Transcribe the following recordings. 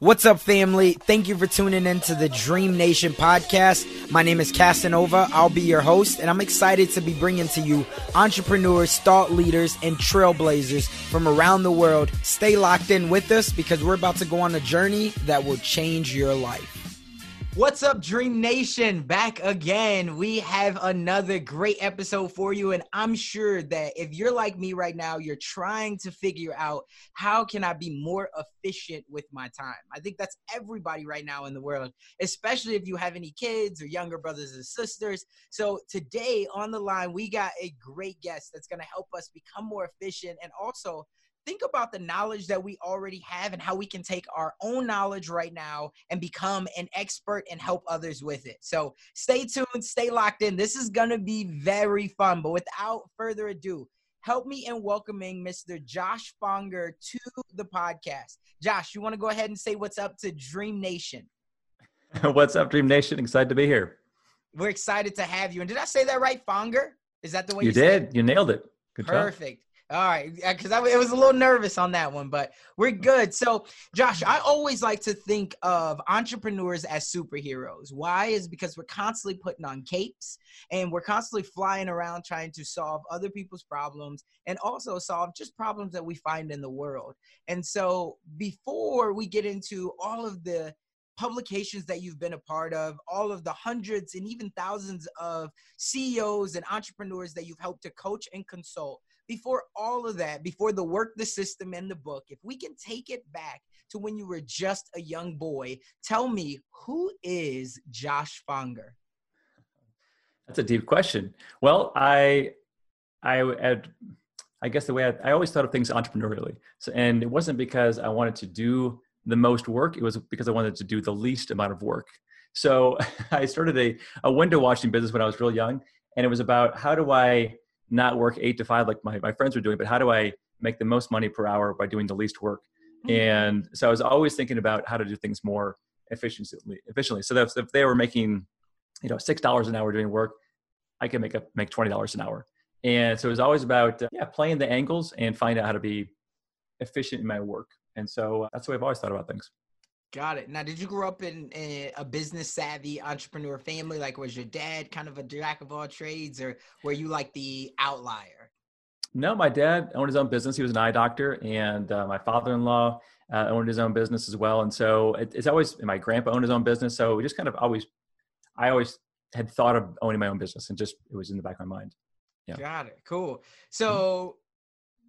What's up, family? Thank you for tuning in to the Dream Nation podcast. My name is Casanova. I'll be your host, and I'm excited to be bringing to you entrepreneurs, thought leaders, and trailblazers from around the world. Stay locked in with us because we're about to go on a journey that will change your life. What's up, Dream Nation? Back again. We have another great episode for you. And I'm sure that if you're like me right now, you're trying to figure out how can I be more efficient with my time? I think that's everybody right now in the world, especially if you have any kids or younger brothers and sisters. So today on the line, we got a great guest that's going to help us become more efficient and also think about the knowledge that we already have and how we can take our own knowledge right now and become an expert and help others with it. So stay tuned, stay locked in. This is going to be very fun. But without further ado, help me in welcoming Mr. Josh Fonger to the podcast. Josh, you want to go ahead and say what's up to Dream Nation? what's up, Dream Nation? Excited to be here. We're excited to have you. And did I say that right, Fonger? Is that the way you, you did? You nailed it. Good Perfect. Job. All right, because I, was a little nervous on that one, but we're good. So, Josh, I always like to think of entrepreneurs as superheroes. Why? Is because we're constantly putting on capes and we're constantly flying around trying to solve other people's problems and also solve just problems that we find in the world. And so, before we get into all of the publications that you've been a part of, all of the hundreds and even thousands of CEOs and entrepreneurs that you've helped to coach and consult before all of that, before the work, the system, and the book, if we can take it back to when you were just a young boy, tell me who is Josh Fonger? That's a deep question. Well, I, I I guess the way I, I always thought of things entrepreneurially. So, and it wasn't because I wanted to do the most work. It was because I wanted to do the least amount of work. So I started a, a window washing business when I was real young. And it was about how do I not work eight to five like my, my friends were doing, but how do I make the most money per hour by doing the least work? Mm-hmm. And so I was always thinking about how to do things more efficiently. Efficiently, so that if they were making, you know, six dollars an hour doing work, I could make up make twenty dollars an hour. And so it was always about uh, yeah, playing the angles and find out how to be efficient in my work. And so uh, that's the way I've always thought about things. Got it. Now, did you grow up in a, a, business savvy entrepreneur family? Like, was your dad kind of a jack of all trades, or were you like the outlier? No, my dad owned his own business. He was an eye doctor, and uh, my father-in-law uh, owned his own business as well. And so it, it's always my grandpa owned his own business. So we just kind of always, I always had thought of owning my own business, and just it was in the back of my mind. Yeah. Got it. Cool. Mm-hmm. So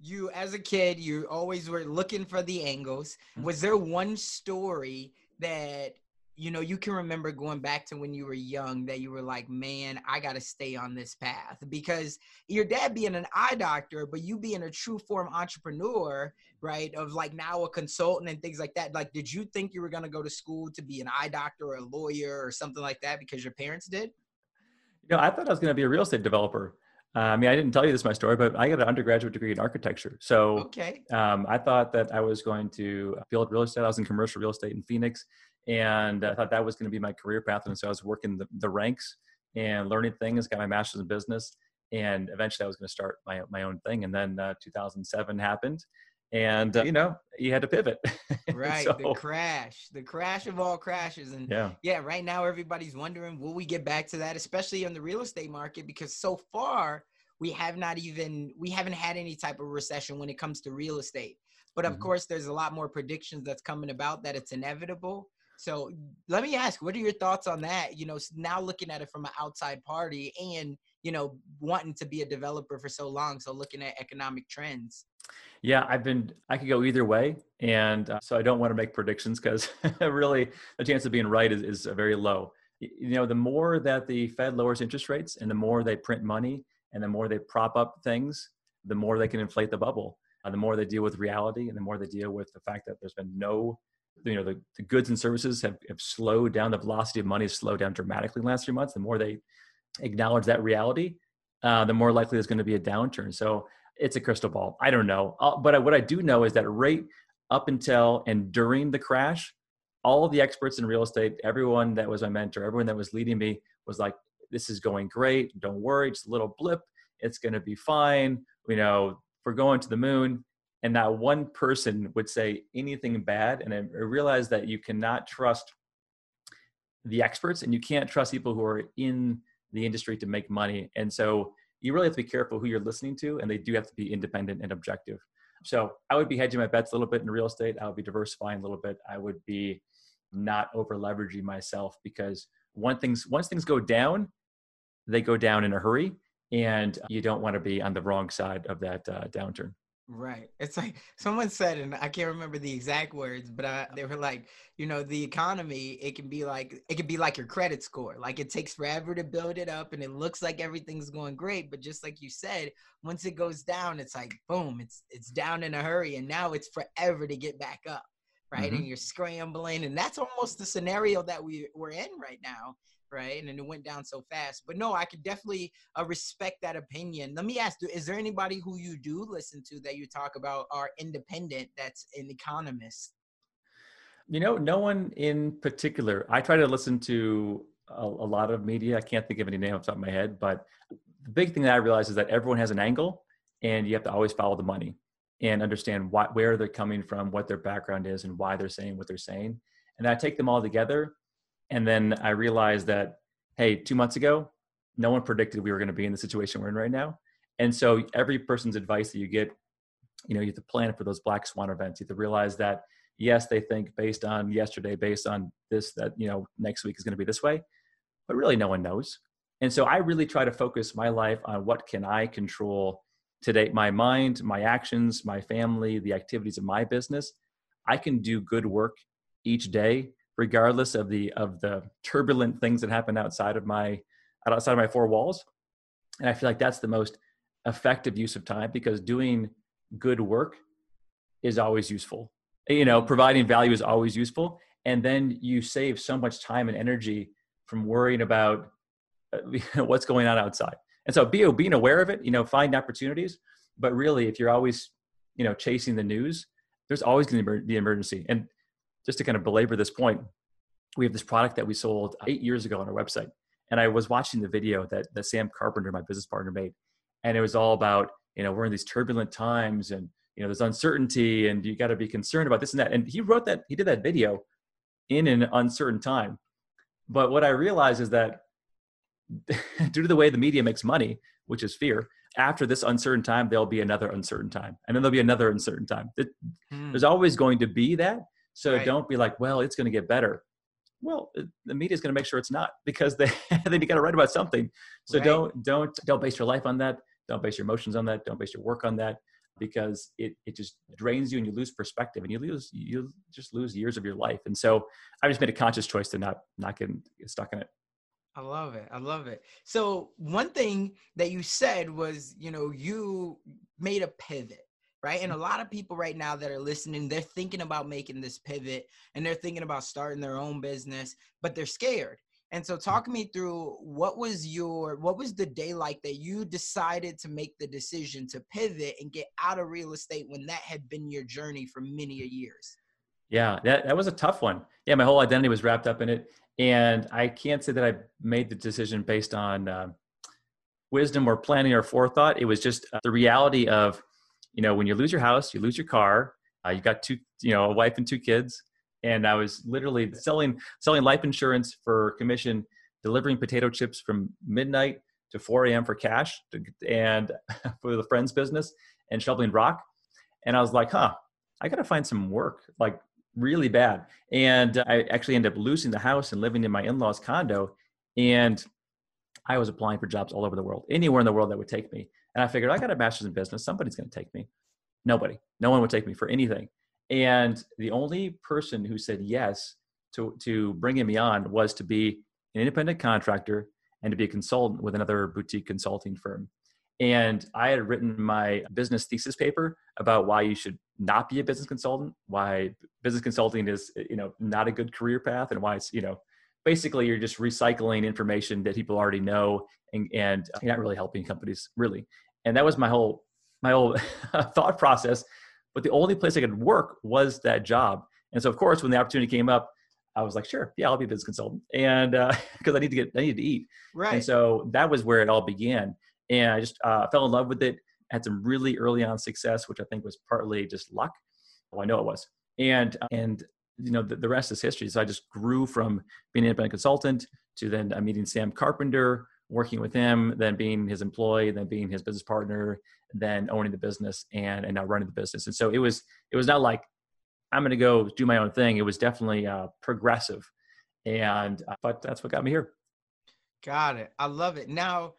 you as a kid you always were looking for the angles. Mm-hmm. was there one story that you know you can remember going back to when you were young that you were like man i got to stay on this path because your dad being an eye doctor but you being a true form entrepreneur right of like now a consultant and things like that like did you think you were going to go to school to be an eye doctor or a lawyer or something like that because your parents did? You know i thought i was going to be a real estate developer uh, I mean, I didn't tell you this my story, but I got an undergraduate degree in architecture. So okay. um, I thought that I was going to build real estate. I was in commercial real estate in Phoenix, and I thought that was going to be my career path. And so I was working the, the ranks and learning things. Got my master's in business, and eventually I was going to start my my own thing. And then uh, 2007 happened, and uh, you know. you had to pivot. Right so, the crash the crash of all crashes and yeah. yeah right now everybody's wondering will we get back to that especially in the real estate market because so far we have not even we haven't had any type of recession when it comes to real estate. But of mm-hmm. course there's a lot more predictions that's coming about that it's inevitable so let me ask what are your thoughts on that you know now looking at it from an outside party and you know wanting to be a developer for so long so looking at economic trends yeah, I've been, I could go either way. And uh, so I don't want to make predictions because really the chance of being right is, is very low. You know, the more that the Fed lowers interest rates and the more they print money and the more they prop up things, the more they can inflate the bubble. Uh, the more they deal with reality and the more they deal with the fact that there's been no, you know, the, the goods and services have, have slowed down. The velocity of money has slowed down dramatically in the last few months. The more they acknowledge that reality, uh, the more likely there's going to be a downturn. So it's a crystal ball. I don't know. Uh, but what I do know is that right up until and during the crash, all the experts in real estate, everyone that was my mentor, everyone that was leading me was like, this is going great. Don't worry, just a little blip. It's going to be fine. You know, we're going to the moon. And not one person would say anything bad. And I realized that you cannot trust the experts and you can't trust people who are in the industry to make money. And so you really have to be careful who you're listening to, and they do have to be independent and objective. So I would be hedging my bets a little bit in real estate. I would be diversifying a little bit. I would be not over leveraging myself because one things once things go down, they go down in a hurry, and you don't want to be on the wrong side of that uh, downturn. Right. It's like someone said, and I can't remember the exact words, but uh, they were like, you know, the economy, it can be like, it can be like your credit score. Like it takes forever to build it up and it looks like everything's going great. But just like you said, once it goes down, it's like, boom, it's, it's down in a hurry. And now it's forever to get back up. Right. Mm-hmm. And you're scrambling. And that's almost the scenario that we, we're in right now right? And it went down so fast. But no, I could definitely uh, respect that opinion. Let me ask Is there anybody who you do listen to that you talk about are independent? That's an economist. You know, no one in particular. I try to listen to a, a lot of media. I can't think of any name off the top of my head, but the big thing that I realize is that everyone has an angle, and you have to always follow the money and understand where they're coming from, what their background is, and why they're saying what they're saying. And I take them all together and then I realized that, hey, two months ago, no one predicted we were going to be in the situation we're in right now. And so every person's advice that you get, you know, you have to plan for those black swan events. You have to realize that, yes, they think based on yesterday, based on this, that, you know, next week is going to be this way, but really no one knows. And so I really try to focus my life on what can I control today, my mind, my actions, my family, the activities of my business. I can do good work each day regardless of the of the turbulent things that happen outside of my outside of my four walls. And i feel like that's the most effective use of time because doing good work is always useful. You know providing value is always useful. And then you save so much time and energy from worrying about uh, what's going on outside. And so be being aware of it you know find opportunities. But really if you're always you know chasing the news there's always going to be emergency. And just to kind of belabor this point, we have this product that we sold eight years ago on our website. And I was watching the video that, that Sam Carpenter, my business partner, made. And it was all about, you know, we're in these turbulent times and, you know, there's uncertainty and you got to be concerned about this and that. And he wrote that, he did that video in an uncertain time. But what I realized is that due to the way the media makes money, which is fear, after this uncertain time, there'll be another uncertain time. And then there'll be another uncertain time. Hmm. There's always going to be that. So right. don't be like, well, it's going to get better. Well, the media is going to make sure it's not because they then you got to write about something. So right. don't don't don't base your life on that. Don't base your emotions on that. Don't base your work on that because it it just drains you and you lose perspective and you lose you just lose years of your life. And so I just made a conscious choice to not not get, get stuck in it. I love it. I love it. So one thing that you said was, you know, you made a pivot right? And a lot of people right now that are listening, they're thinking about making this pivot and they're thinking about starting their own business, but they're scared. And so talk me through what was your what was the day like that you decided to make the decision to pivot and get out of real estate when that had been your journey for many years? Yeah, that, that was a tough one. Yeah, my whole identity was wrapped up in it. And I can't say that I made the decision based on uh, wisdom or planning or forethought. It was just uh, the reality of you know, when you lose your house, you lose your car, uh, you got two, you know, a wife and two kids, and I was literally selling selling life insurance for commission, delivering potato chips from midnight to 4 a.m. for cash, to, and for the friends business, and shoveling rock. And I was like, huh, I got to find some work, like really bad. And I actually ended up losing the house and living in my in-laws condo, and I was applying for jobs all over the world, anywhere in the world that would take me. And I figured I got a master's in business. Somebody's going to take me. Nobody. No one would take me for anything. And the only person who said yes to, to bringing me on was to be an independent contractor and to be a consultant with another boutique consulting firm. And I had written my business thesis paper about why you should not be a business consultant, why business consulting is, you know, not a good career path and why it's, you know, basically you're just recycling information that people already know and, and you're not really helping companies really and that was my whole my whole thought process but the only place I could work was that job. And so, of course, when the opportunity came up, I was like, sure, yeah, I'll be a business consultant, and because uh, I need to get, I need to eat. Right. And so that was where it all began, and I just uh, fell in love with it. Had some really early on success, which I think was partly just luck. Well, I know it was, and and you know the, the rest is history. So I just grew from being an independent consultant to then uh, meeting Sam Carpenter, working with him, then being his employee, then being his business partner, then owning the business and and now running the business. And so it was it was not like I'm going to go do my own thing. It was definitely uh, progressive, and uh, but that's what got me here. Got it. I love it. Now,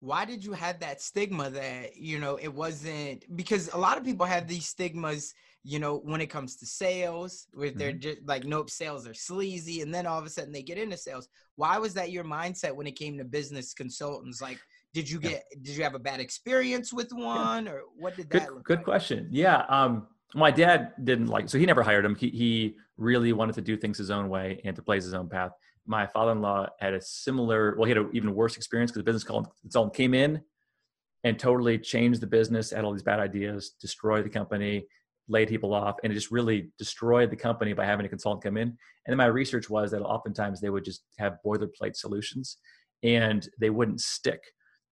why did you have that stigma that you know it wasn't because a lot of people have these stigmas you know, when it comes to sales, where they're mm-hmm. just like, nope, sales are sleazy. And then all of a sudden they get into sales. Why was that your mindset when it came to business consultants? Like, did you get, yeah. did you have a bad experience with one yeah. or what did that good, look Good like? question. Yeah. Um, my dad didn't like, so he never hired him. He, he really wanted to do things his own way and to blaze his own path. My father-in-law had a similar, well, he had an even worse experience because the business consultant came in and totally changed the business, had all these bad ideas, destroyed the company, laid people off and it just really destroyed the company by having a consultant come in. And then my research was that oftentimes they would just have boilerplate solutions and they wouldn't stick.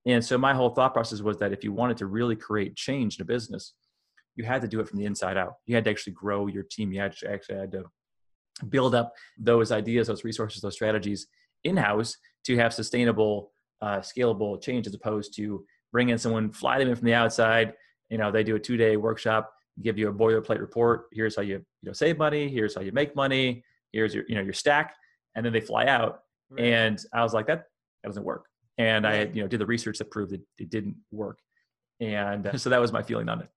And so my whole thought process was that if you wanted to really create change in a business you had to do it from the inside out. You had to actually grow your team. You actually actually had to build up those ideas those resources those strategies in-house to have sustainable uh, scalable change as opposed to bring in someone fly them in from the outside. You know they do a two-day workshop give you a boilerplate report. Here's how you you know save money. Here's how you make money. Here's your you know your stack, and then they fly out. Right. And I was like, that that doesn't work. And right. I you know did the research that proved that it didn't work. And so that was my feeling on it.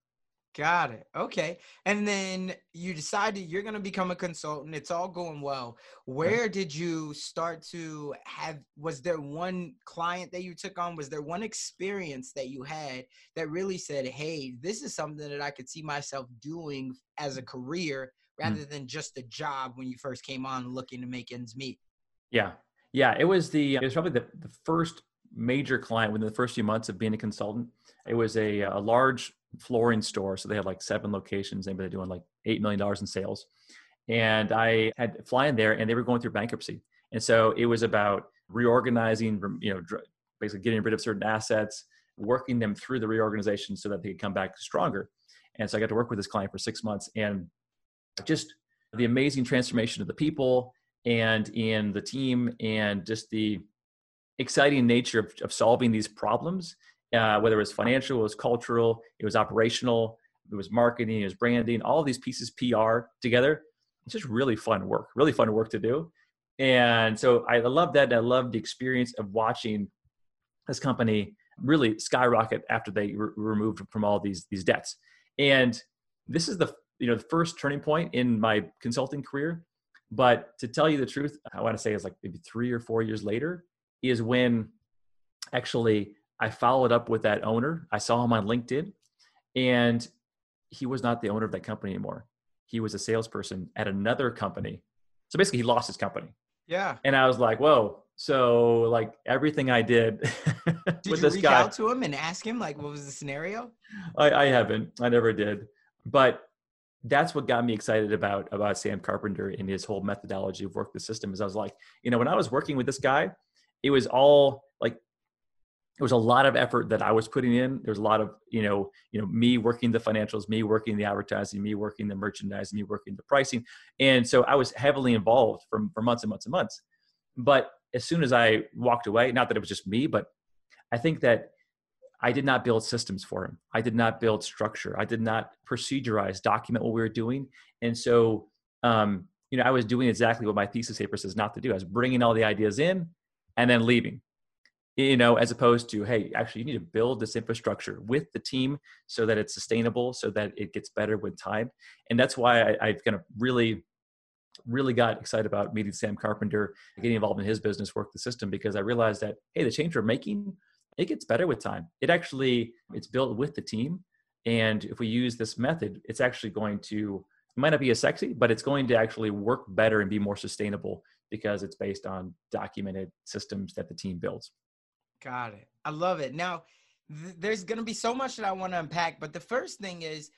Got it. Okay. And then you decided you're going to become a consultant. It's all going well. Where did you start to have was there one client that you took on? Was there one experience that you had that really said, "Hey, this is something that I could see myself doing as a career hmm. rather mm. than just a job when you first came on looking to make ends meet?" Yeah. Yeah, it was the it was probably the, the first major client within the first few months of being a consultant. It was a, a large flooring store. So they had like seven locations. Anybody doing like $8 million in sales. And I had fly in there and they were going through bankruptcy. And so it was about reorganizing, you know, basically getting rid of certain assets, working them through the reorganization so that they could come back stronger. And so I got to work with this client for six months and just the amazing transformation of the people and in the team and just the exciting nature of, of solving these problems uh, whether it was financial, it was cultural, it was operational, it was marketing, it was branding, all of these pieces PR together. It's just really fun work, really fun work to do. And so I love that. I love the experience of watching this company really skyrocket after they removed from all these these debts. And this is the you know the first turning point in my consulting career. But to tell you the truth, I want to say it's like maybe three or four years later is when actually I followed up with that owner. I saw him on LinkedIn, and he was not the owner of that company anymore. He was a salesperson at another company. So basically, he lost his company. Yeah. And I was like, whoa. So like everything I did, did with this guy, out to him and ask him like what was the scenario? I, I haven't. I never did. But that's what got me excited about about Sam Carpenter and his whole methodology of work the system. Is I was like, you know, when I was working with this guy, it was all there was a lot of effort that I was putting in. There was a lot of, you know, you know, me working the financials, me working the advertising, me working the merchandising, me working the pricing. And so I was heavily involved for, for months and months and months. But as soon as I walked away, not that it was just me, but I think that I did not build systems for him. I did not build structure. I did not procedurize, document what we were doing. And so, um, you know, I was doing exactly what my thesis paper says not to do. I was bringing all the ideas in and then leaving you know as opposed to hey actually you need to build this infrastructure with the team so that it's sustainable so that it gets better with time. And that's why I, I kind of really really got excited about meeting sam carpenter getting involved in his business work the system because i realized that hey the change we're making it gets better with time. It actually it's built with the team. And if we use this method it's actually going to it might not be as sexy but it's going to actually work better and be more sustainable because it's based on documented systems that the team builds Got it. I love it. Now, th- there's going to be so much that I want to unpack, but the first thing is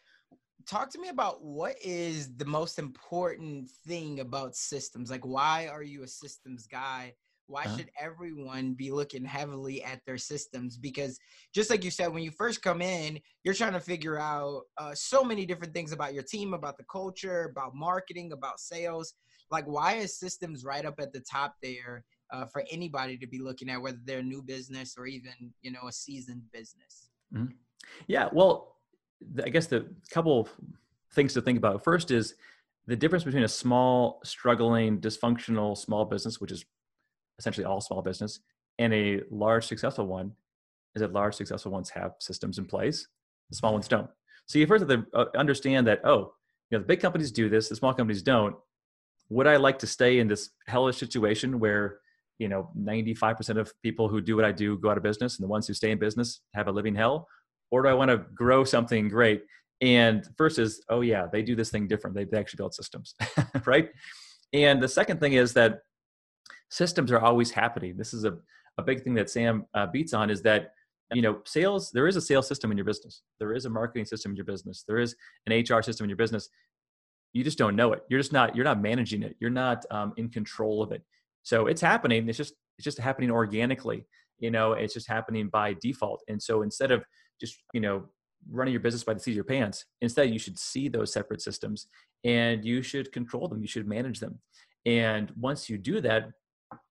talk to me about what is the most important thing about systems like why are you a systems guy why uh-huh. should everyone be looking heavily at their systems because just like you said when you first come in you're trying to figure out uh, so many different things about your team about the culture about marketing about sales like why is systems right up at the top there uh, for anybody to be looking at whether they're a new business or even you know a seasoned business mm-hmm. yeah well I guess the couple things to think about. First is the difference between a small, struggling, dysfunctional small business, which is essentially all small business, and a large, successful one, is that large, successful ones have systems in place. The small ones don't. So you first have to uh, understand that, oh, you know, the big companies do this, the small companies don't. Would I like to stay in this hellish situation where, you know, 95% of people who do what I do go out of business and the ones who stay in business have a living hell? or do I want to grow something great? And first is, oh yeah, they do this thing different. They, they actually build systems, right? And the second thing is that systems are always happening. This is a, a big thing that Sam uh, beats on is that, you know, sales, there is a sales system in your business. There is a marketing system in your business. There is an HR system in your business. You just don't know it. You're just not, you're not managing it. You're not um, in control of it. So it's happening. It's just, it's just happening organically. You know, it's just happening by default. And so instead of just you know running your business by the seat of your pants instead you should see those separate systems and you should control them you should manage them and once you do that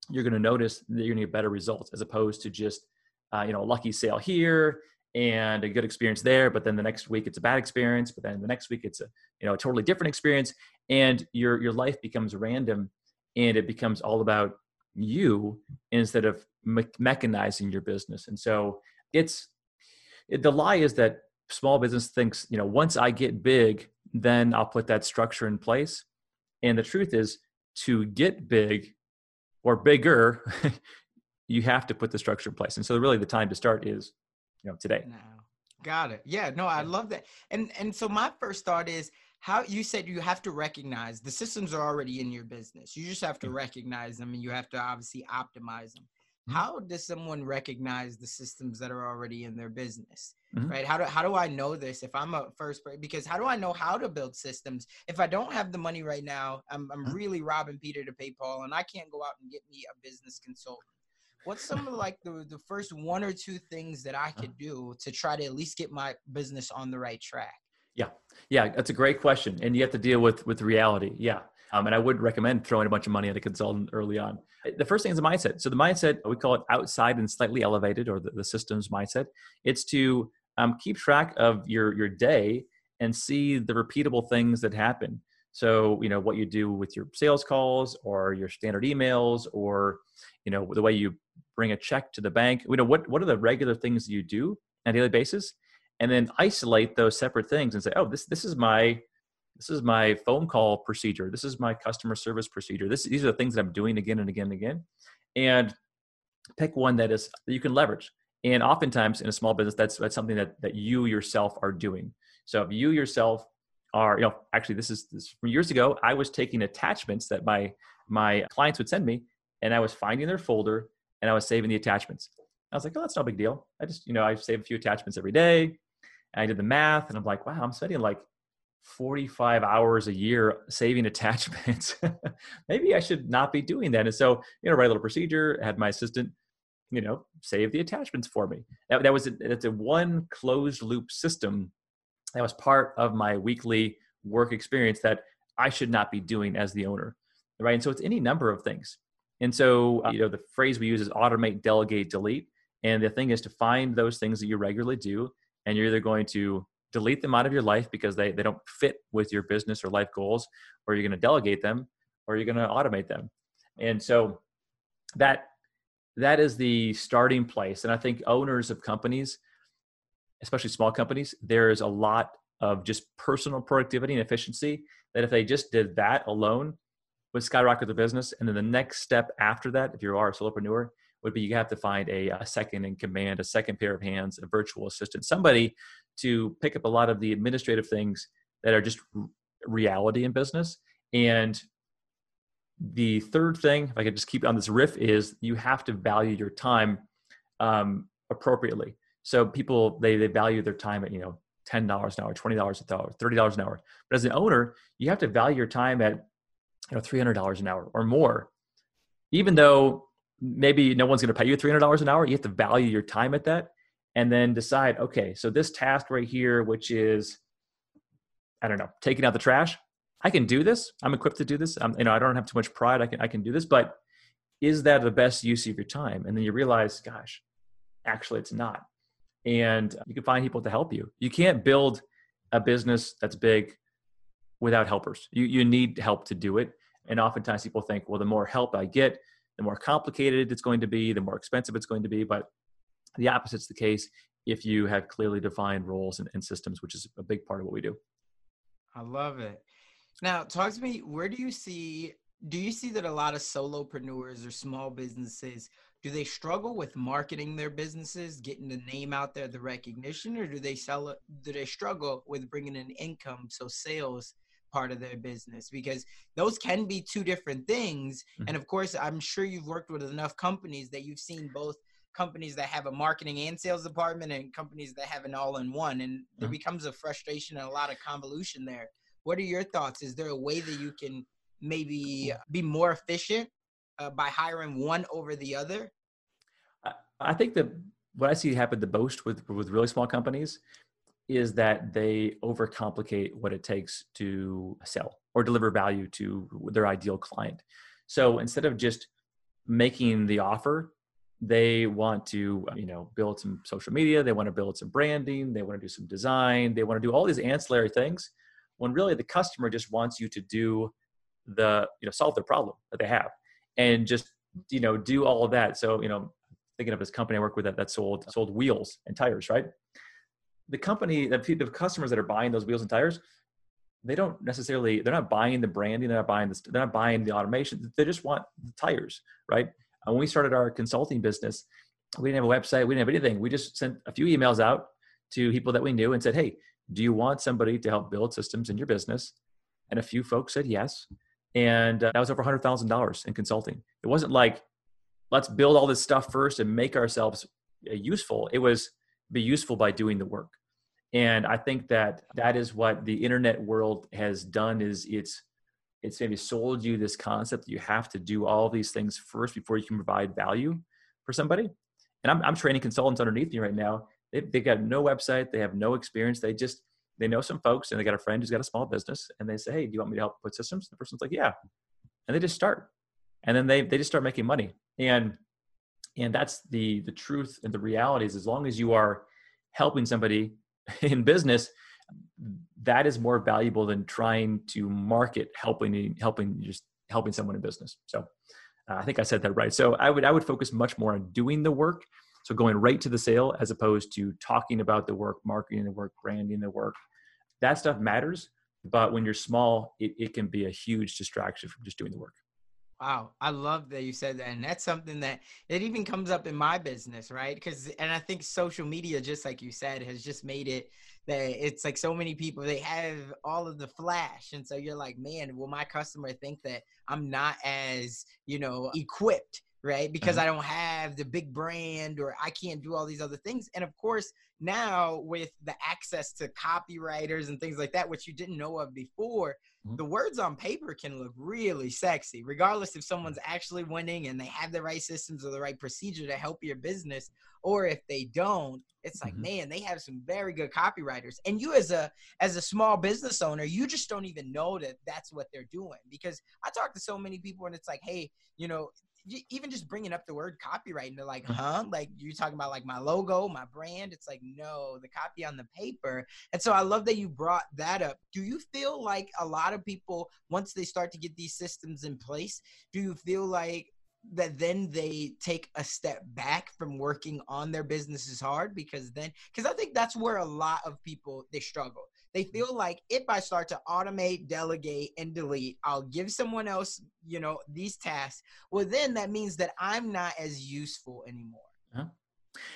you're going to notice that you're going to get better results as opposed to just uh, you know a lucky sale here and a good experience there but then the next week it's a bad experience but then the next week it's a you know a totally different experience and your your life becomes random and it becomes all about you instead of me- mechanizing your business and so it's it, the lie is that small business thinks, you know, once I get big, then I'll put that structure in place. And the truth is, to get big or bigger, you have to put the structure in place. And so, really, the time to start is, you know, today. No. Got it. Yeah. No, I love that. And and so my first thought is how you said you have to recognize the systems are already in your business. You just have to recognize them, and you have to obviously optimize them. Mm-hmm. How does someone recognize the systems that are already in their business? Mm-hmm. Right? How do how do I know this if I'm a first because how do I know how to build systems if I don't have the money right now? I'm I'm mm-hmm. really robbing Peter to pay Paul and I can't go out and get me a business consultant. What's some of like the the first one or two things that I uh-huh. could do to try to at least get my business on the right track? Yeah. Yeah, that's a great question. And you have to deal with with reality. Yeah. Um, and I would recommend throwing a bunch of money at a consultant early on. The first thing is the mindset. So the mindset, we call it outside and slightly elevated, or the, the systems mindset. It's to um, keep track of your your day and see the repeatable things that happen. So you know what you do with your sales calls, or your standard emails, or you know the way you bring a check to the bank. You know what what are the regular things you do on a daily basis, and then isolate those separate things and say, oh, this this is my this is my phone call procedure. This is my customer service procedure. This, these are the things that i'm doing again and again and again. And pick one that is that you can leverage. And oftentimes in a small business that's that's something that that you yourself are doing. So if you yourself are you know actually this is this from years ago i was taking attachments that my my clients would send me and i was finding their folder and i was saving the attachments. I was like oh that's no big deal. I just you know i save a few attachments every day and i did the math and i'm like wow i'm spending like 45 hours a year saving attachments. Maybe I should not be doing that. And so, you know, write a little procedure, had my assistant, you know, save the attachments for me. That, that was a, that's a one closed loop system that was part of my weekly work experience that I should not be doing as the owner. Right. And so it's any number of things. And so, uh, you know, the phrase we use is automate, delegate, delete. And the thing is to find those things that you regularly do, and you're either going to delete them out of your life because they, they don't fit with your business or life goals, or you're going to delegate them, or you're going to automate them. And so that that is the starting place. And I think owners of companies, especially small companies, there is a lot of just personal productivity and efficiency that if they just did that alone would skyrocket the business. And then the next step after that, if you are a solopreneur, would be you have to find a, a second in command, a second pair of hands, a virtual assistant, somebody to pick up a lot of the administrative things that are just reality in business. And the third thing, if I could just keep on this riff, is you have to value your time um, appropriately. So people they they value their time at you know $10 an hour, $20 an hour, $30 an hour. But as an owner, you have to value your time at you know $300 an hour or more. Even though maybe no one's going to pay you $300 an hour, you have to value your time at that and then decide, okay, so this task right here, which is, I don't know, taking out the trash, I can do this. I'm equipped to do this. I'm, you know, I don't have too much pride. I can, I can do this, but is that the best use of your time? And then you realize, gosh, actually it's not. And you can find people to help you. You can't build a business that's big without helpers. You, you need help to do it. And oftentimes people think, well, the more help I get, the more complicated it's going to be, the more expensive it's going to be. But the opposite's the case if you have clearly defined roles and, and systems, which is a big part of what we do. I love it. Now, talk to me. Where do you see? Do you see that a lot of solopreneurs or small businesses do they struggle with marketing their businesses, getting the name out there, the recognition, or do they sell? Do they struggle with bringing in income, so sales part of their business? Because those can be two different things. Mm-hmm. And of course, I'm sure you've worked with enough companies that you've seen both companies that have a marketing and sales department and companies that have an all-in-one, and there mm-hmm. becomes a frustration and a lot of convolution there. What are your thoughts? Is there a way that you can maybe be more efficient uh, by hiring one over the other? I think that what I see happen the most with with really small companies is that they overcomplicate what it takes to sell or deliver value to their ideal client. So instead of just making the offer, they want to you know build some social media, they want to build some branding, they want to do some design, they want to do all these ancillary things when really the customer just wants you to do the you know solve the problem that they have and just you know do all of that so you know thinking of this company i work with that, that sold sold wheels and tires right the company the, the customers that are buying those wheels and tires they don't necessarily they're not buying the branding they're not buying this they're not buying the automation they just want the tires right? And when we started our consulting business we didn't have a website we didn't have anything. We just sent a few emails out to people that we knew and said hey do you want somebody to help build systems in your business? And a few folks said yes. And uh, that was over $100000 in consulting. It wasn't like let's build all this stuff first and make ourselves uh, useful. It was be useful by doing the work and i think that that is what the internet world has done is it's it's maybe sold you this concept that you have to do all these things first before you can provide value for somebody. And i'm, I'm training consultants underneath me right now. They, they got no website. They have no experience. They just they know some folks and they got a friend who's got a small business and they say hey do you want me to help put systems? The person's like yeah. And they just start. And then they they just start making money. And and that's the the truth and the reality is as long as you are helping somebody in business that is more valuable than trying to market helping helping just helping someone in business so uh, i think i said that right so i would i would focus much more on doing the work so going right to the sale as opposed to talking about the work, marketing the work, branding the work. That stuff matters. But when you're small, it, it can be a huge distraction from just doing the work. Wow, I love that you said that, and that's something that it even comes up in my business, right? Because, and I think social media, just like you said, has just made it that it's like so many people they have all of the flash, and so you're like, man, will my customer think that I'm not as you know equipped right? Because uh-huh. I don't have the big brand or I can't do all these other things. And of course, now with the access to copywriters and things like that, which you didn't know of before, mm-hmm. the words on paper can look really sexy, regardless if someone's actually winning and they have the right systems or the right procedure to help your business, or if they don't. It's like, mm-hmm. man, they have some very good copywriters. And you as a as a small business owner, you just don't even know that that's what they're doing because I talk to so many people and it's like, hey, you know, even just bringing up the word copyright and they're like mm-hmm. huh? Like you're talking about like my logo my brand. It's like no the copy on the paper. And so i love that you brought that up. Do you feel like a lot of people once they start to get these systems in place do you feel like that then they take a step back from working on their businesses hard? Because then because i think that's where a lot of people they struggle they feel like if I start to automate, delegate, and delete, I'll give someone else, you know, these tasks. Well, then that means that I'm not as useful anymore. Uh-huh.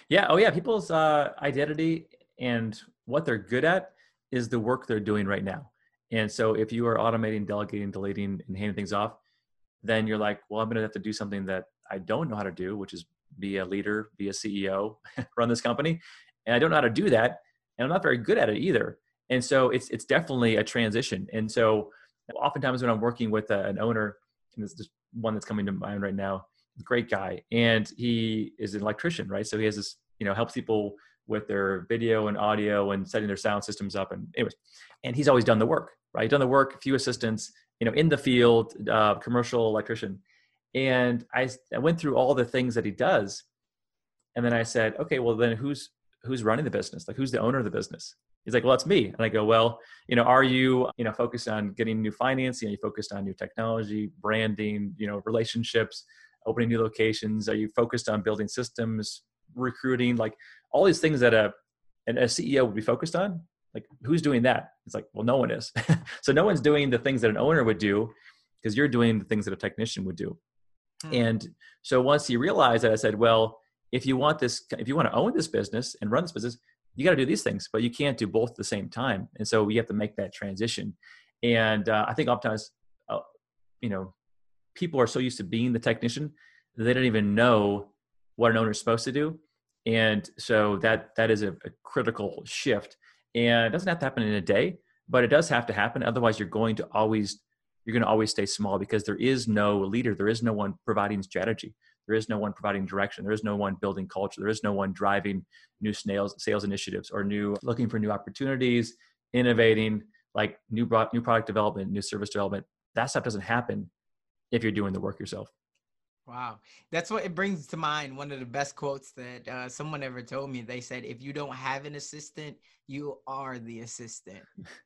Yeah. Oh, yeah. People's uh, identity and what they're good at is the work they're doing right now. And so if you are automating, delegating, deleting, and handing things off, then you're like, well, I'm going to have to do something that I don't know how to do, which is be a leader, be a CEO, run this company. And I don't know how to do that and I'm not very good at it either. And so it's it's definitely a transition. And so oftentimes when I'm working with a, an owner, and this is one that's coming to mind right now, great guy, and he is an electrician, right? So he has this, you know, helps people with their video and audio and setting their sound systems up. And anyways, and he's always done the work, right? Done the work, few assistants, you know, in the field, uh, commercial electrician. And I, I went through all the things that he does, and then I said, okay, well then who's who's running the business? Like who's the owner of the business? He's like, well, that's me. And I go, well, you know, are you, you know, focused on getting new financing? Are you focused on new technology, branding, you know, relationships, opening new locations? Are you focused on building systems, recruiting, like all these things that a, a CEO would be focused on? Like who's doing that? It's like, well, no one is. so no one's doing the things that an owner would do because you're doing the things that a technician would do. Hmm. And so once he realized that, I said, well, if you want this, if you want to own this business and run this business, you got to do these things, but you can't do both at the same time. And so you have to make that transition. And uh, I think oftentimes, uh, you know, people are so used to being the technician they don't even know what an owner is supposed to do. And so that that is a, a critical shift. And it doesn't have to happen in a day, but it does have to happen. Otherwise, you're going to always you're going to always stay small because there is no leader. There is no one providing strategy. There is no one providing direction. There is no one building culture. There is no one driving new sales sales initiatives or new looking for new opportunities, innovating, like new new product development, new service development. That stuff doesn't happen if you're doing the work yourself. Wow. That's what it brings to mind. One of the best quotes that uh, someone ever told me. They said, if you don't have an assistant, you are the assistant.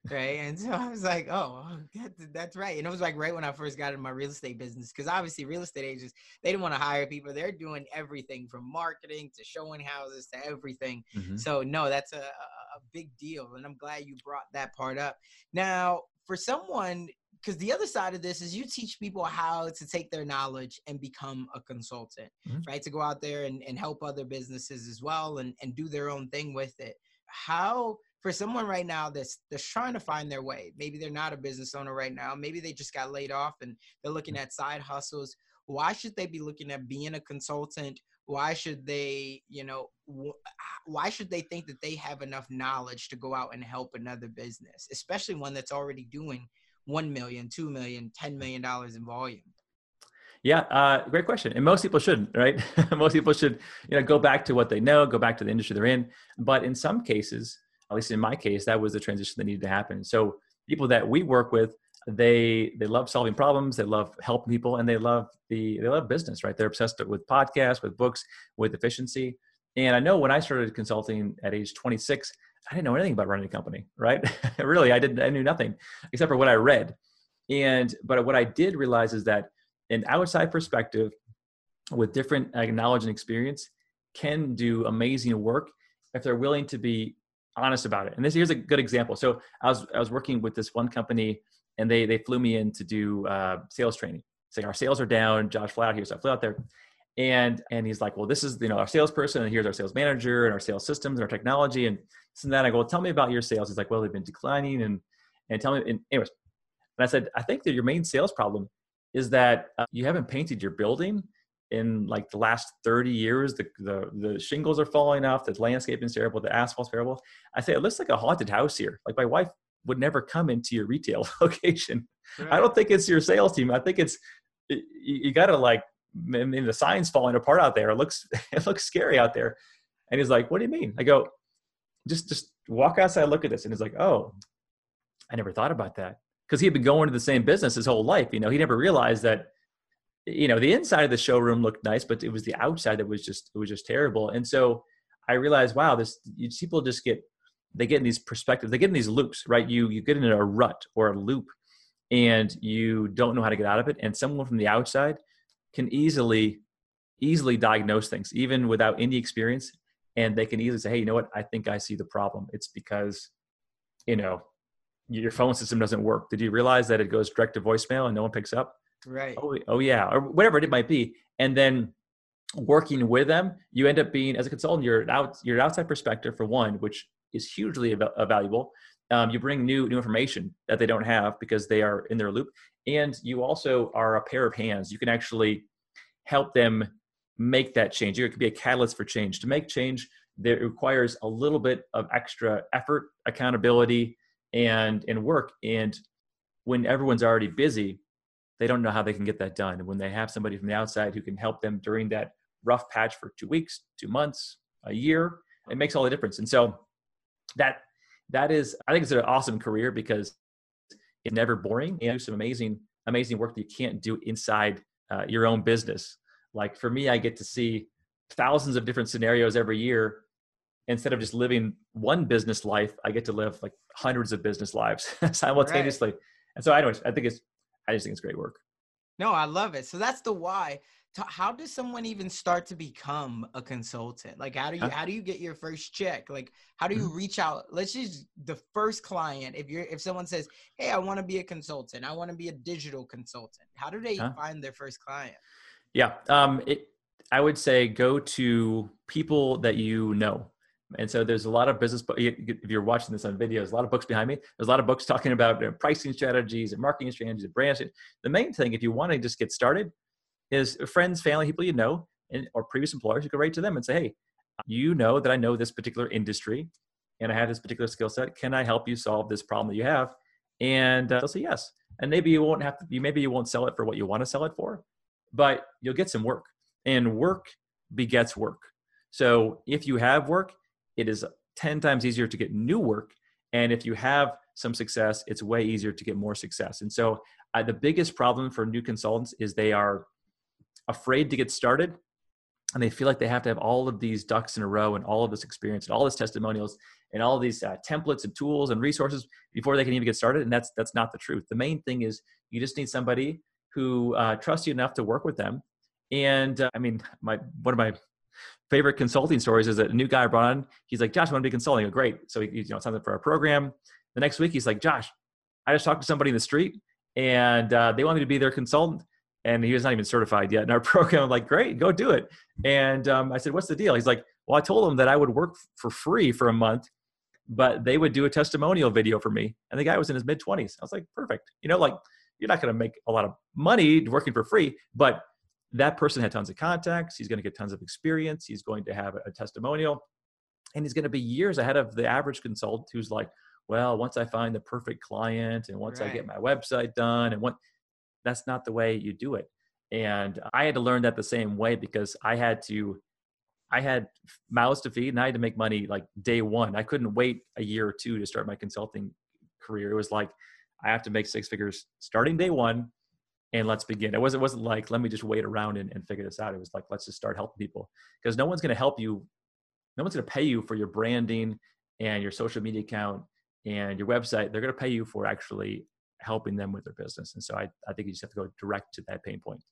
Right. and so I was like, oh, that, that's right. And it was like right when I first got in my real estate business, because obviously real estate agents, they didn't want to hire people. They're doing everything from marketing to showing houses to everything. Mm-hmm. So, no, that's a, a big deal. And I'm glad you brought that part up. Now, for someone because the other side of this is you teach people how to take their knowledge and become a consultant mm-hmm. right to go out there and, and help other businesses as well and, and do their own thing with it how for someone right now that's that's trying to find their way maybe they're not a business owner right now maybe they just got laid off and they're looking mm. at side hustles why should they be looking at being a consultant why should they you know why should they think that they have enough knowledge to go out and help another business especially one that's already doing 1 million 2 million 10 million dollars in volume. Yeah uh, great question. And most people shouldn't right? Most people should you know go back to what they know go back to the industry they're in. But in some cases at least in my case that was the transition that needed to happen. So people that we work with they they love solving problems they love helping people and they love the they love business right? They're obsessed with podcasts with books with efficiency. And i know when i started consulting at age 26 I didn't know anything about running a company, right? really, I didn't. I knew nothing except for what I read. And but what I did realize is that an outside perspective with different knowledge and experience can do amazing work if they're willing to be honest about it. And this here's a good example. So I was I was working with this one company, and they they flew me in to do uh, sales training. Saying our sales are down. Josh flew out here, so I flew out there, and and he's like, well, this is you know our salesperson, and here's our sales manager, and our sales systems, and our technology, and and then I go, well, tell me about your sales. He's like, well, they've been declining, and and tell me. And anyways, and I said, I think that your main sales problem is that uh, you haven't painted your building in like the last 30 years. The, the the shingles are falling off. The landscape is terrible. The asphalt's terrible. I say it looks like a haunted house here. Like my wife would never come into your retail location. Right. I don't think it's your sales team. I think it's you, you got to like. I mean, the sign's falling apart out there. It looks it looks scary out there. And he's like, "What do you mean?" I go, just just walk outside, look at this, and it's like, oh, I never thought about that because he had been going to the same business his whole life. You know, he never realized that. You know, the inside of the showroom looked nice, but it was the outside that was just it was just terrible. And so I realized, wow, this people just get they get in these perspectives, they get in these loops, right? You you get in a rut or a loop, and you don't know how to get out of it. And someone from the outside can easily easily diagnose things, even without any experience, and they can easily say, hey, you know what? I think I see the problem. It's because, you know, your phone system doesn't work. Did you realize that it goes direct to voicemail and no one picks up? Right. Oh, oh yeah, or whatever it might be. And then working with them, you end up being as a consultant, you're out, you're outside perspective for one, which is hugely valuable. Um, you bring new new information that they don't have because they are in their loop, and you also are a pair of hands. You can actually help them make that change. It could be a catalyst for change. To make change, that requires a little bit of extra effort, accountability, and and work. And when everyone's already busy, they don't know how they can get that done. And when they have somebody from the outside who can help them during that rough patch for two weeks, two months, a year, it makes all the difference. And so that that is, I think it's an awesome career because it's never boring and do some amazing, amazing work that you can't do inside uh, your own business. Like for me, I get to see thousands of different scenarios every year. Instead of just living one business life, I get to live like hundreds of business lives simultaneously. Right. And so I don't, I think it's, I just think it's great work. No, I love it. So that's the why how does someone even start to become a consultant like how do you how do you get your first check like how do you mm-hmm. reach out let's just the first client if you're if someone says hey i want to be a consultant i want to be a digital consultant how do they huh? find their first client yeah um it i would say go to people that you know and so there's a lot of business if you're watching this on video there's a lot of books behind me there's a lot of books talking about pricing strategies and marketing strategies and brand the main thing if you want to just get started is friends, family, people you know, and, or previous employers. You can write to them and say, hey, you know that I know this particular industry and I have this particular skill set. Can I help you solve this problem that you have? And uh, they'll say yes. And maybe you won't have to, you maybe you won't sell it for what you want to sell it for, but you'll get some work. And work begets work. So if you have work, it is 10 times easier to get new work. And if you have some success, it's way easier to get more success. And so uh, the biggest problem for new consultants is they are afraid to get started and they feel like they have to have all of these ducks in a row and all of this experience and all this testimonials and all these uh, templates and tools and resources before they can even get started and that's that's not the truth the main thing is you just need somebody who uh, trusts you enough to work with them and uh, i mean my one of my favorite consulting stories is that a new guy I brought on he's like josh i want to be consulting oh, great so he you know something for our program the next week he's like josh i just talked to somebody in the street and uh, they want me to be their consultant and he was not even certified yet in our program. I'm like, great, go do it. And um, I said, what's the deal? He's like, well, I told him that I would work for free for a month, but they would do a testimonial video for me. And the guy was in his mid 20s. I was like, perfect. You know, like you're not going to make a lot of money working for free, but that person had tons of contacts. He's going to get tons of experience. He's going to have a testimonial, and he's going to be years ahead of the average consultant who's like, well, once I find the perfect client and once right. I get my website done and what that's not the way you do it and i had to learn that the same way because i had to i had mouths to feed and i had to make money like day one i couldn't wait a year or two to start my consulting career it was like i have to make six figures starting day one and let's begin it wasn't, wasn't like let me just wait around and, and figure this out it was like let's just start helping people because no one's going to help you no one's going to pay you for your branding and your social media account and your website they're going to pay you for actually helping them with their business. And so I, I think you just have to go direct to that pain point.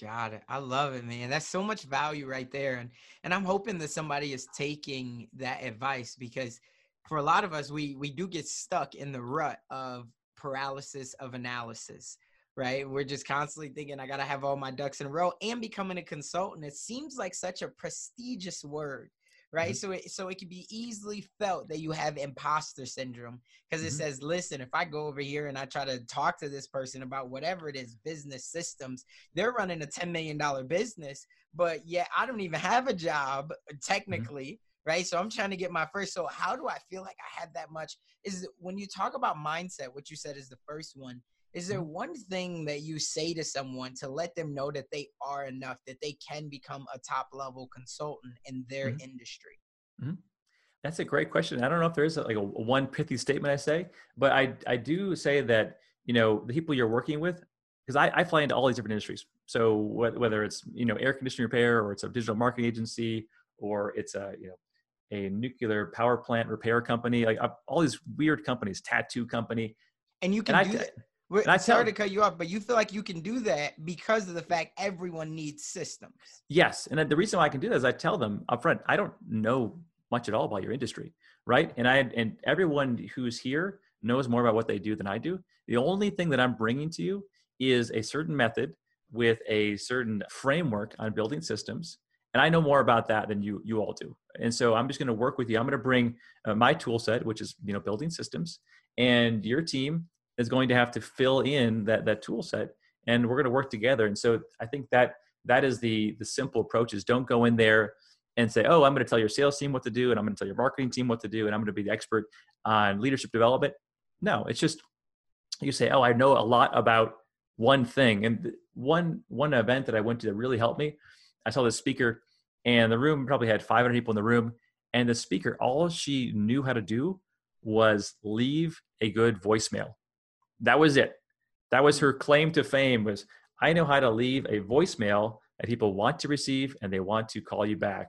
Got it. I love it, man. That's so much value right there. And and I'm hoping that somebody is taking that advice because for a lot of us, we we do get stuck in the rut of paralysis of analysis, right? We're just constantly thinking, I gotta have all my ducks in a row and becoming a consultant. It seems like such a prestigious word right? Mm-hmm. So it so it can be easily felt that you have imposter syndrome because it mm-hmm. says, listen, if I go over here and I try to talk to this person about whatever it is, business systems, they're running a ten million dollar business, but yet I don't even have a job mm-hmm. technically. Mm-hmm. Right. So I'm trying to get my first. So how do I feel like I have that much? Is when you talk about mindset, what you said is the first one is there mm-hmm. one thing that you say to someone to let them know that they are enough, that they can become a top level consultant in their mm-hmm. industry? Mm-hmm. That's a great question. I don't know if there is like a, one pithy statement I say, but I I do say that you know the people you're working with, because I, I fly into all these different industries. So whether it's you know air conditioning repair or it's a digital marketing agency or it's a you know a nuclear power plant repair company, like uh, all these weird companies, tattoo company, and you can and do I, that. And I sorry to cut you off, but you feel like you can do that because of the fact everyone needs systems. Yes, and the reason why I can do that is I tell them upfront, I don't know much at all about your industry, right? And I and everyone who's here knows more about what they do than I do. The only thing that I'm bringing to you is a certain method with a certain framework on building systems and i know more about that than you you all do and so i'm just going to work with you i'm going to bring uh, my tool set which is you know building systems and your team is going to have to fill in that that tool set and we're going to work together and so i think that that is the the simple approach is don't go in there and say, oh, I'm going to tell your sales team what to do, and I'm going to tell your marketing team what to do, and I'm going to be the expert on leadership development. No, it's just you say, oh, I know a lot about one thing. And one one event that I went to that really helped me, I saw the speaker, and the room probably had 500 people in the room, and the speaker, all she knew how to do was leave a good voicemail. That was it. That was her claim to fame was I know how to leave a voicemail that people want to receive and they want to call you back.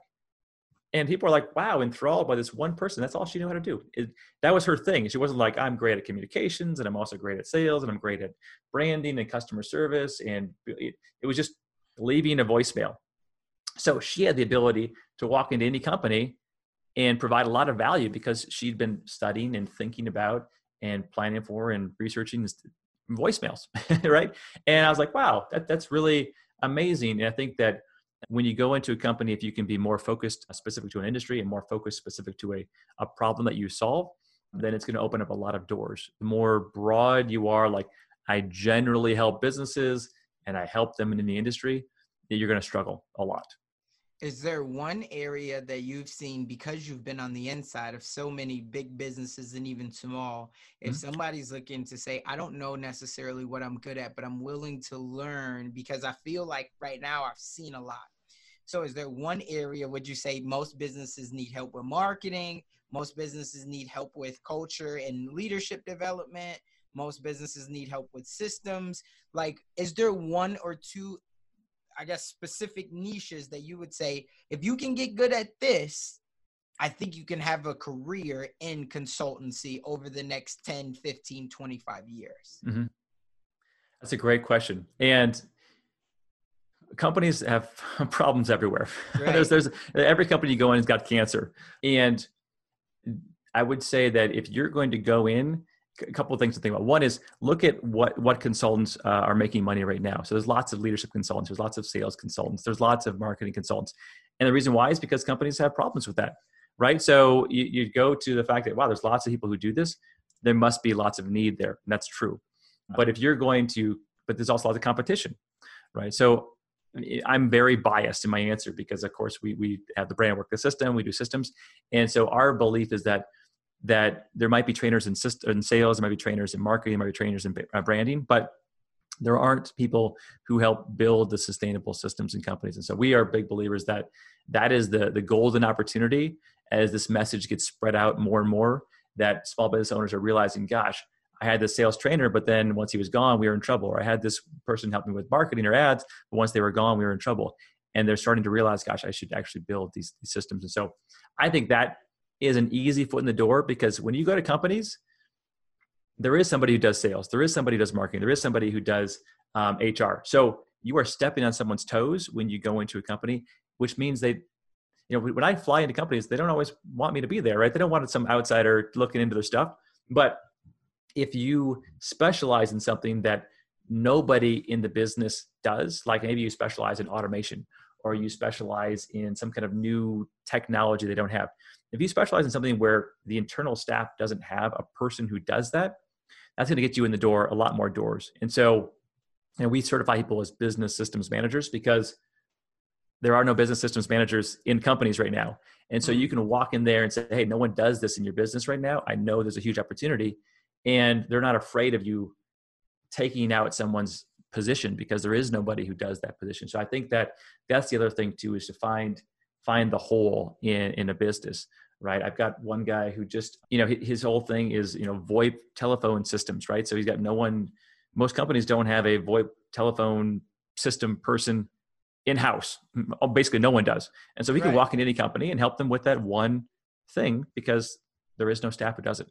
And people are like, wow, enthralled by this one person. That's all she knew how to do. It, that was her thing. She wasn't like, I'm great at communications and I'm also great at sales and I'm great at branding and customer service. And it, it was just leaving a voicemail. So she had the ability to walk into any company and provide a lot of value because she'd been studying and thinking about and planning for and researching voicemails, right? And I was like, wow, that, that's really amazing. And I think that when you go into a company, if you can be more focused specific to an industry and more focused specific to a, a problem that you solve, then it's going to open up a lot of doors. The more broad you are, like I generally help businesses and I help them in the industry, you're going to struggle a lot. Is there one area that you've seen because you've been on the inside of so many big businesses and even small? If mm-hmm. somebody's looking to say, I don't know necessarily what I'm good at, but I'm willing to learn because I feel like right now I've seen a lot. So, is there one area would you say most businesses need help with marketing? Most businesses need help with culture and leadership development. Most businesses need help with systems. Like, is there one or two, I guess, specific niches that you would say, if you can get good at this, I think you can have a career in consultancy over the next 10, 15, 25 years? Mm-hmm. That's a great question. And companies have problems everywhere. Right. there's, there's every company you go in has got cancer, and I would say that if you're going to go in, a couple of things to think about. One is look at what what consultants uh, are making money right now. So there's lots of leadership consultants, there's lots of sales consultants, there's lots of marketing consultants, and the reason why is because companies have problems with that, right? So you, you go to the fact that wow, there's lots of people who do this. There must be lots of need there, and that's true. But if you're going to, but there's also lots of competition, right? So I'm very biased in my answer because, of course, we we have the brand work the system, we do systems, and so our belief is that that there might be trainers in, in sales, there might be trainers in marketing, there might be trainers in uh, branding, but there aren't people who help build the sustainable systems and companies. And so we are big believers that that is the the golden opportunity as this message gets spread out more and more. That small business owners are realizing, gosh, I had this sales trainer, but then once he was gone, we were in trouble. Or I had this person help me with marketing or ads, but once they were gone, we were in trouble. And they're starting to realize, gosh, I should actually build these, these systems. And so I think that is an easy foot in the door because when you go to companies, there is somebody who does sales, there is somebody who does marketing, there is somebody who does um, HR. So you are stepping on someone's toes when you go into a company, which means they, you know, when I fly into companies, they don't always want me to be there, right? They don't want some outsider looking into their stuff. But if you specialize in something that nobody in the business does, like maybe you specialize in automation or you specialize in some kind of new technology they don't have. If you specialize in something where the internal staff doesn't have a person who does that, that's going to get you in the door a lot more doors. And so, you know, we certify people as business systems managers because there are no business systems managers in companies right now. And so you mm-hmm. can walk in there and say, hey, no one does this in your business right now. I know there's a huge opportunity and they're not afraid of you taking out someone's position because there is nobody who does that position so i think that that's the other thing too is to find find the hole in in a business right? I've got one guy who just you know his whole thing is you know voip telephone systems right? So he's got no one most companies don't have a voip telephone system person in house oh, basically no one does. And so he right. can walk in any company and help them with that one thing because there is no staff who does it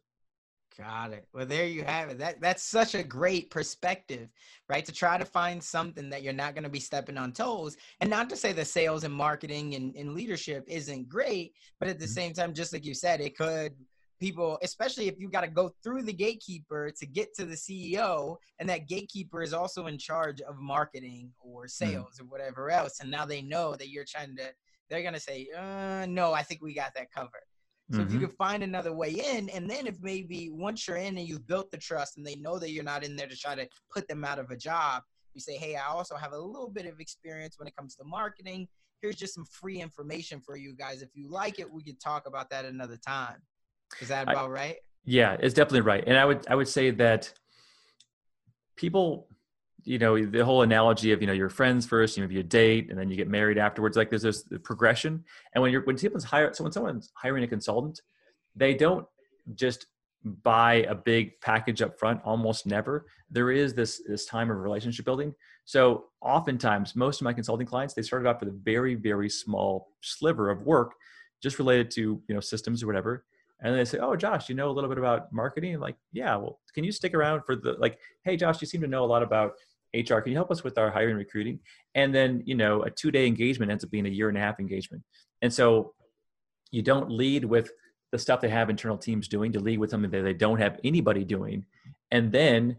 Got it. Well, there you have it. That that's such a great perspective, right? To try to find something that you're not going to be stepping on toes, and not to say that sales and marketing and, and leadership isn't great, but at the mm-hmm. same time, just like you said, it could people, especially if you've got to go through the gatekeeper to get to the CEO, and that gatekeeper is also in charge of marketing or mm. sales mm-hmm. or whatever else, and now they know that you're trying to. They're gonna say, uh, "No, I think we got that covered." So mm-hmm. if you mm-hmm. could find another way in, and then if maybe once you're in and you've built the trust and they know that you're not in there to try to put them out of a job, You say, hey, I also have a little bit of experience when it comes to marketing. Here's just some free information for you guys. If you like it, we could talk about that another time. Is that about I, right? Yeah, it's definitely right. And I would I would say that people you know the whole analogy of you know your friends first you know you date and then you get married afterwards like there's this progression. And when you're when someone's hiring so when someone's hiring a consultant they don't just buy a big package up front almost never. There is this this time of relationship building. So oftentimes most of my consulting clients they started off with a very very small sliver of work just related to you know systems or whatever and they say oh josh you know a little bit about marketing? I'm like yeah well can you stick around for the like hey josh you seem to know a lot about hr can you help us with our hiring recruiting? And then you know a two day engagement ends up being a year and a half engagement. And so you don't lead with the stuff they have internal teams doing to lead with something that they don't have anybody doing. And then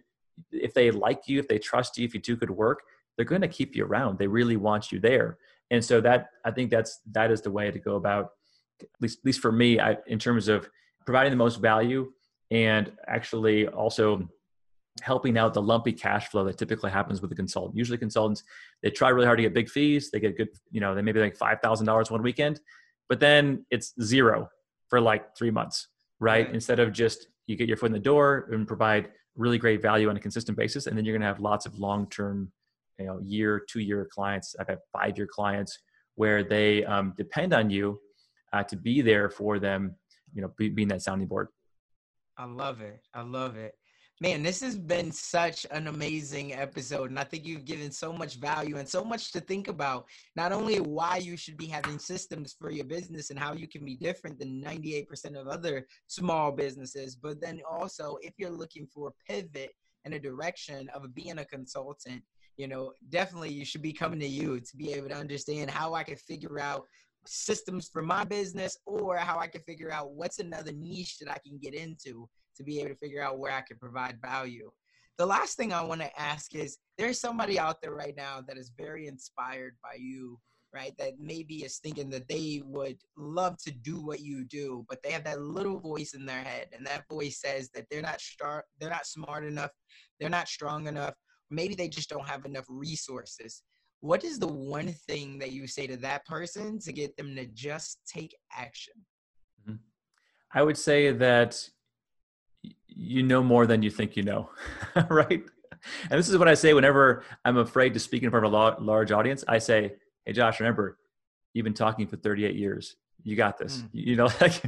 if they like you if they trust you if you do good work they're going to keep you around. They really want you there. And so that i think that's that is the way to go about at least at least for me I, in terms of providing the most value and actually also helping out the lumpy cash flow that typically happens with a consultant. Usually consultants, they try really hard to get big fees. They get good, you know, they maybe like $5,000 one weekend, but then it's zero for like three months, right? right? Instead of just you get your foot in the door and provide really great value on a consistent basis. And then you're going to have lots of long-term, you know, year, two year clients. I've had five year clients where they um, depend on you uh, to be there for them, you know, be, being that sounding board. I love it. I love it. Man, this has been such an amazing episode. And I think you've given so much value and so much to think about. Not only why you should be having systems for your business and how you can be different than 98% of other small businesses, but then also if you're looking for a pivot and a direction of being a consultant, you know, definitely you should be coming to you to be able to understand how I can figure out systems for my business or how I can figure out what's another niche that I can get into to be able to figure out where I can provide value. The last thing I want to ask is there's somebody out there right now that is very inspired by you, right? That maybe is thinking that they would love to do what you do, but they have that little voice in their head, and that voice says that they're not star- they're not smart enough, they're not strong enough, maybe they just don't have enough resources. What is the one thing that you say to that person to get them to just take action? Mm-hmm. I would say that you know more than you think you know, right? And this is what I say whenever I'm afraid to speak in front of a large audience. I say, "Hey, Josh, remember, you've been talking for 38 years. You got this. Mm. You know, like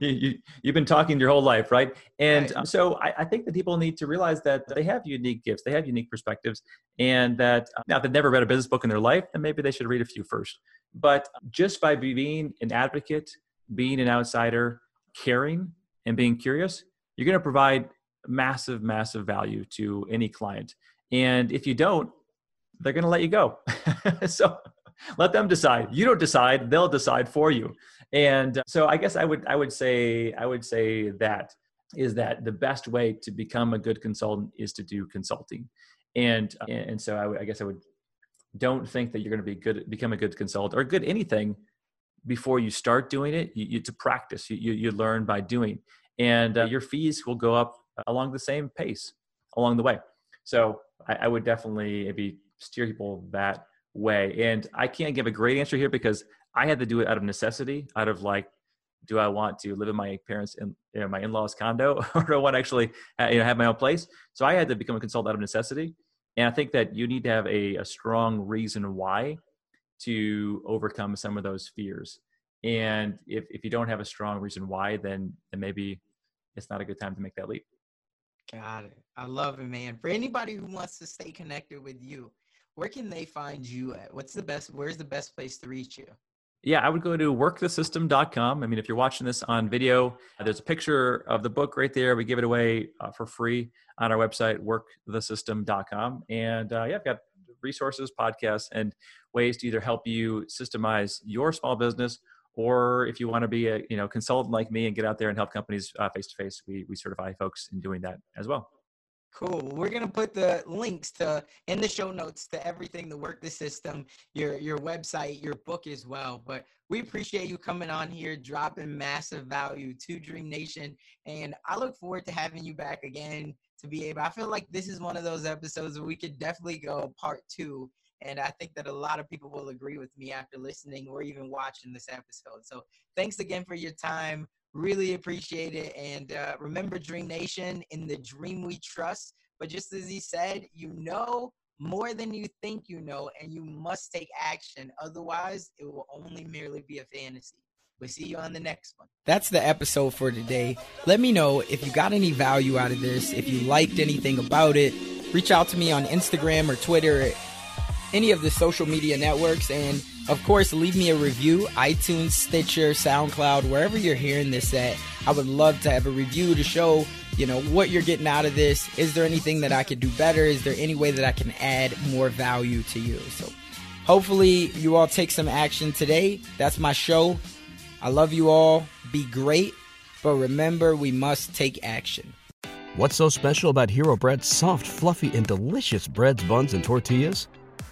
you, you have been talking your whole life, right?" And right. so I, I, think that people need to realize that they have unique gifts, they have unique perspectives, and that now if they've never read a business book in their life, then maybe they should read a few first. But just by being an advocate, being an outsider, caring, and being curious, you're going to provide massive, massive value to any client. And if you don't, they're going to let you go. so let them decide. You don't decide; they'll decide for you. And uh, so I guess I would I would say I would say that is that the best way to become a good consultant is to do consulting. And uh, and so I, I guess I would don't think that you're going to be good become a good consultant or good anything before you start doing it. You, you to practice. You, you you learn by doing and uh, your fees will go up uh, along the same pace along the way. So I, I would definitely maybe steer people that way. And I can't give a great answer here because I had to do it out of necessity, out of like, do I want to live in my parents in you know, my in-laws condo or do I want to actually you know, have my own place? So I had to become a consultant out of necessity. And I think that you need to have a, a strong reason why to overcome some of those fears. And if, if you don't have a strong reason why, then, then maybe it's not a good time to make that leap. Got it. I love it, man. For anybody who wants to stay connected with you, where can they find you at? What's the best, where's the best place to reach you? Yeah, I would go to workthesystem.com. I mean, if you're watching this on video, there's a picture of the book right there. We give it away uh, for free on our website, workthesystem.com. And uh, yeah, I've got resources, podcasts, and ways to either help you systemize your small business or if you want to be a you know consultant like me and get out there and help companies face to face, we we certify folks in doing that as well. Cool. We're gonna put the links to in the show notes to everything, the work the system, your your website, your book as well. But we appreciate you coming on here, dropping massive value to Dream Nation, and I look forward to having you back again to be able. I feel like this is one of those episodes where we could definitely go part two. And I think that a lot of people will agree with me after listening or even watching this episode. So thanks again for your time. Really appreciate it. And uh, remember, Dream Nation, in the dream we trust. But just as he said, you know more than you think you know, and you must take action. Otherwise, it will only merely be a fantasy. We'll see you on the next one. That's the episode for today. Let me know if you got any value out of this, if you liked anything about it. Reach out to me on Instagram or Twitter, any of the social media networks, and of course, leave me a review iTunes, Stitcher, SoundCloud, wherever you're hearing this at. I would love to have a review to show you know what you're getting out of this. Is there anything that i could do better? Is there any way that i can add more value to you? So hopefully you all take some action today. That's my show. I love you all. Be great. But remember we must take action. What's so special about hero bread's soft fluffy and delicious breads buns and tortillas